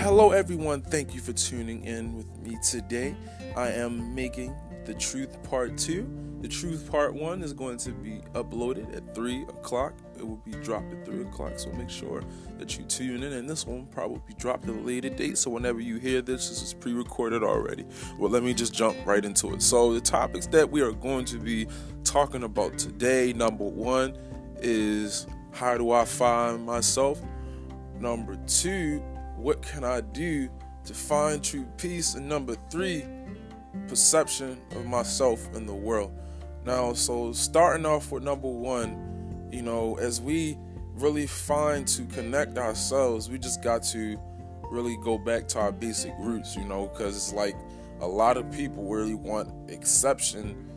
Hello, everyone. Thank you for tuning in with me today. I am making the truth part two. The truth part one is going to be uploaded at three o'clock. It will be dropped at three o'clock, so make sure that you tune in. And this one probably be dropped at a later date. So whenever you hear this, this is pre-recorded already. Well, let me just jump right into it. So the topics that we are going to be talking about today, number one is how do I find myself? Number two, what can I do to find true peace? And number three, perception of myself in the world. Now, so starting off with number one, you know, as we really find to connect ourselves, we just got to really go back to our basic roots, you know, because it's like a lot of people really want exception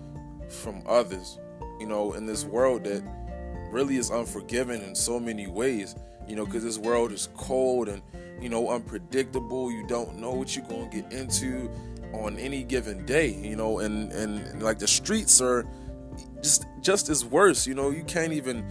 from others, you know, in this world that really is unforgiving in so many ways, you know, because this world is cold and, you know, unpredictable. You don't know what you're going to get into on any given day, you know, and, and, and like the streets are just just as worse, you know, you can't even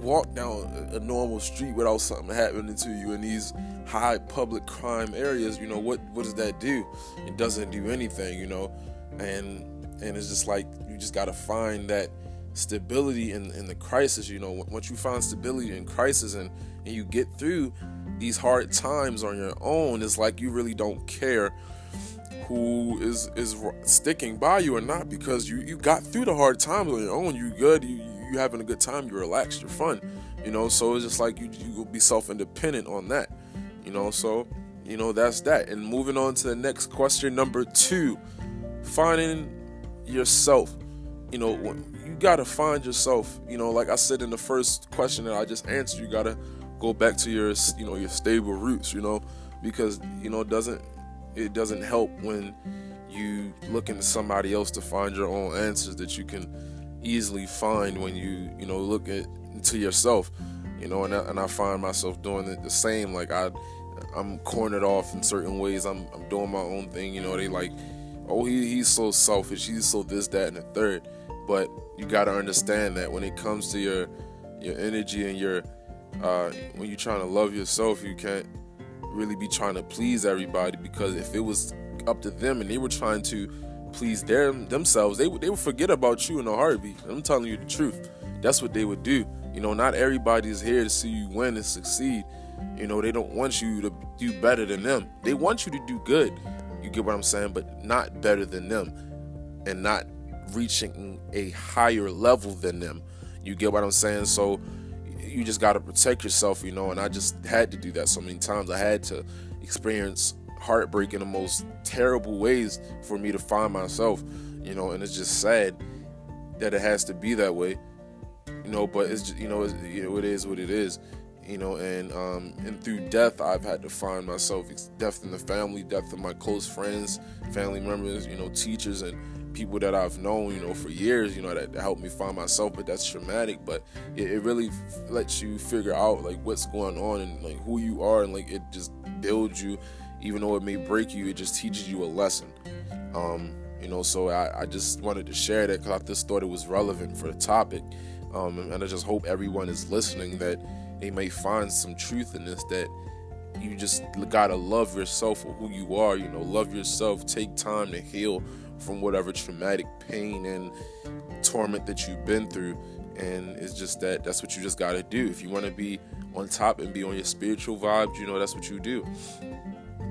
walk down a normal street without something happening to you in these high public crime areas, you know, what what does that do? It doesn't do anything, you know. And and it's just like you just got to find that stability in, in the crisis, you know, once you find stability in crisis and, and you get through these hard times on your own, it's like you really don't care who is is sticking by you or not because you you got through the hard times on your own. You good. You you having a good time. You relaxed. You're fun. You know. So it's just like you you will be self independent on that. You know. So you know that's that. And moving on to the next question, number two, finding yourself. You know, you gotta find yourself. You know, like I said in the first question that I just answered, you gotta go back to your you know your stable roots. You know, because you know it doesn't it doesn't help when you look into somebody else to find your own answers that you can easily find when you you know look at into yourself you know and I, and I find myself doing it the same like I I'm cornered off in certain ways I'm, I'm doing my own thing you know they like oh he, he's so selfish he's so this that and the third but you got to understand that when it comes to your your energy and your uh, when you're trying to love yourself you can't really be trying to please everybody because if it was up to them and they were trying to please their themselves, they would they would forget about you in a heartbeat. I'm telling you the truth. That's what they would do. You know, not everybody is here to see you win and succeed. You know, they don't want you to do better than them. They want you to do good. You get what I'm saying, but not better than them and not reaching a higher level than them. You get what I'm saying? So you just got to protect yourself, you know. And I just had to do that so many times. I had to experience heartbreak in the most terrible ways for me to find myself, you know. And it's just sad that it has to be that way, you know. But it's just, you know, you know, it is what it is, you know. And um, and through death, I've had to find myself. It's death in the family, death of my close friends, family members, you know, teachers, and people that I've known, you know, for years, you know, that, helped me find myself. But that's traumatic. But it, it really f- lets you figure out like what's going on and like who you are, and like it just builds you. Even though it may break you, it just teaches you a lesson. Um, you know, so I, I just wanted to share that because I just thought it was relevant for the topic. Um, and I just hope everyone is listening that they may find some truth in this that you just gotta love yourself for who you are you know love yourself take time to heal from whatever traumatic pain and torment that you've been through. And it's just that that's what you just got to do. If you want to be on top and be on your spiritual vibes, you know, that's what you do.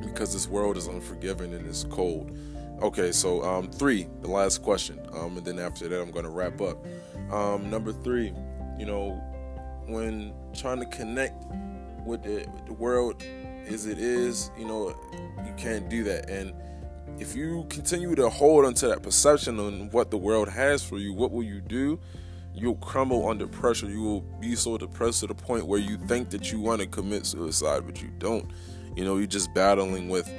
Because this world is unforgiving and it's cold. Okay, so um, three, the last question. Um, and then after that, I'm going to wrap up. Um, number three, you know, when trying to connect with the, with the world as it is, you know, you can't do that. And if you continue to hold onto that perception on what the world has for you, what will you do? You'll crumble under pressure. You will be so depressed to the point where you think that you want to commit suicide, but you don't. You know, you're just battling with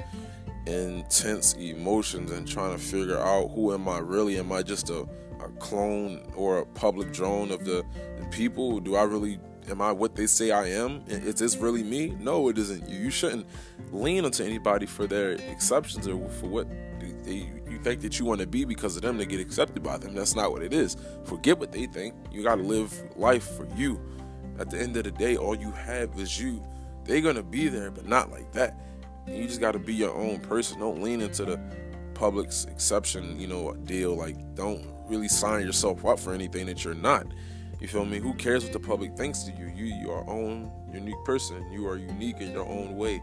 intense emotions and trying to figure out who am I really? Am I just a, a clone or a public drone of the, the people? Do I really am I what they say I am? Is this really me? No, it isn't you. Shouldn't lean onto anybody for their exceptions or for what you think that you want to be because of them to get accepted by them. That's not what it is. Forget what they think. You got to live life for you. At the end of the day, all you have is you. They're gonna be there, but not like that. you just got to be your own person. Don't lean into the public's exception, you know, deal. Like, don't really sign yourself up for anything that you're not. You feel me? Who cares what the public thinks of you? You, your own unique person. You are unique in your own way.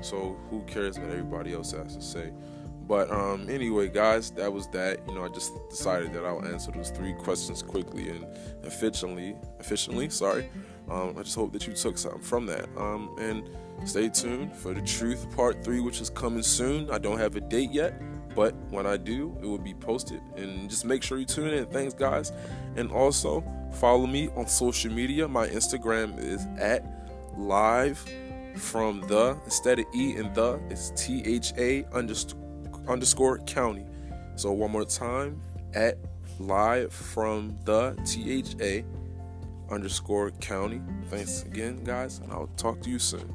So who cares what everybody else has to say? But um, anyway, guys, that was that. You know, I just decided that I'll answer those three questions quickly and efficiently. Efficiently, sorry. Um, I just hope that you took something from that. Um, and stay tuned for the truth part three, which is coming soon. I don't have a date yet, but when I do, it will be posted. And just make sure you tune in. Thanks, guys. And also follow me on social media. My Instagram is at live from the instead of e and the it's T H A underscore county. So one more time at live from the T H A underscore county. Thanks again, guys, and I'll talk to you soon.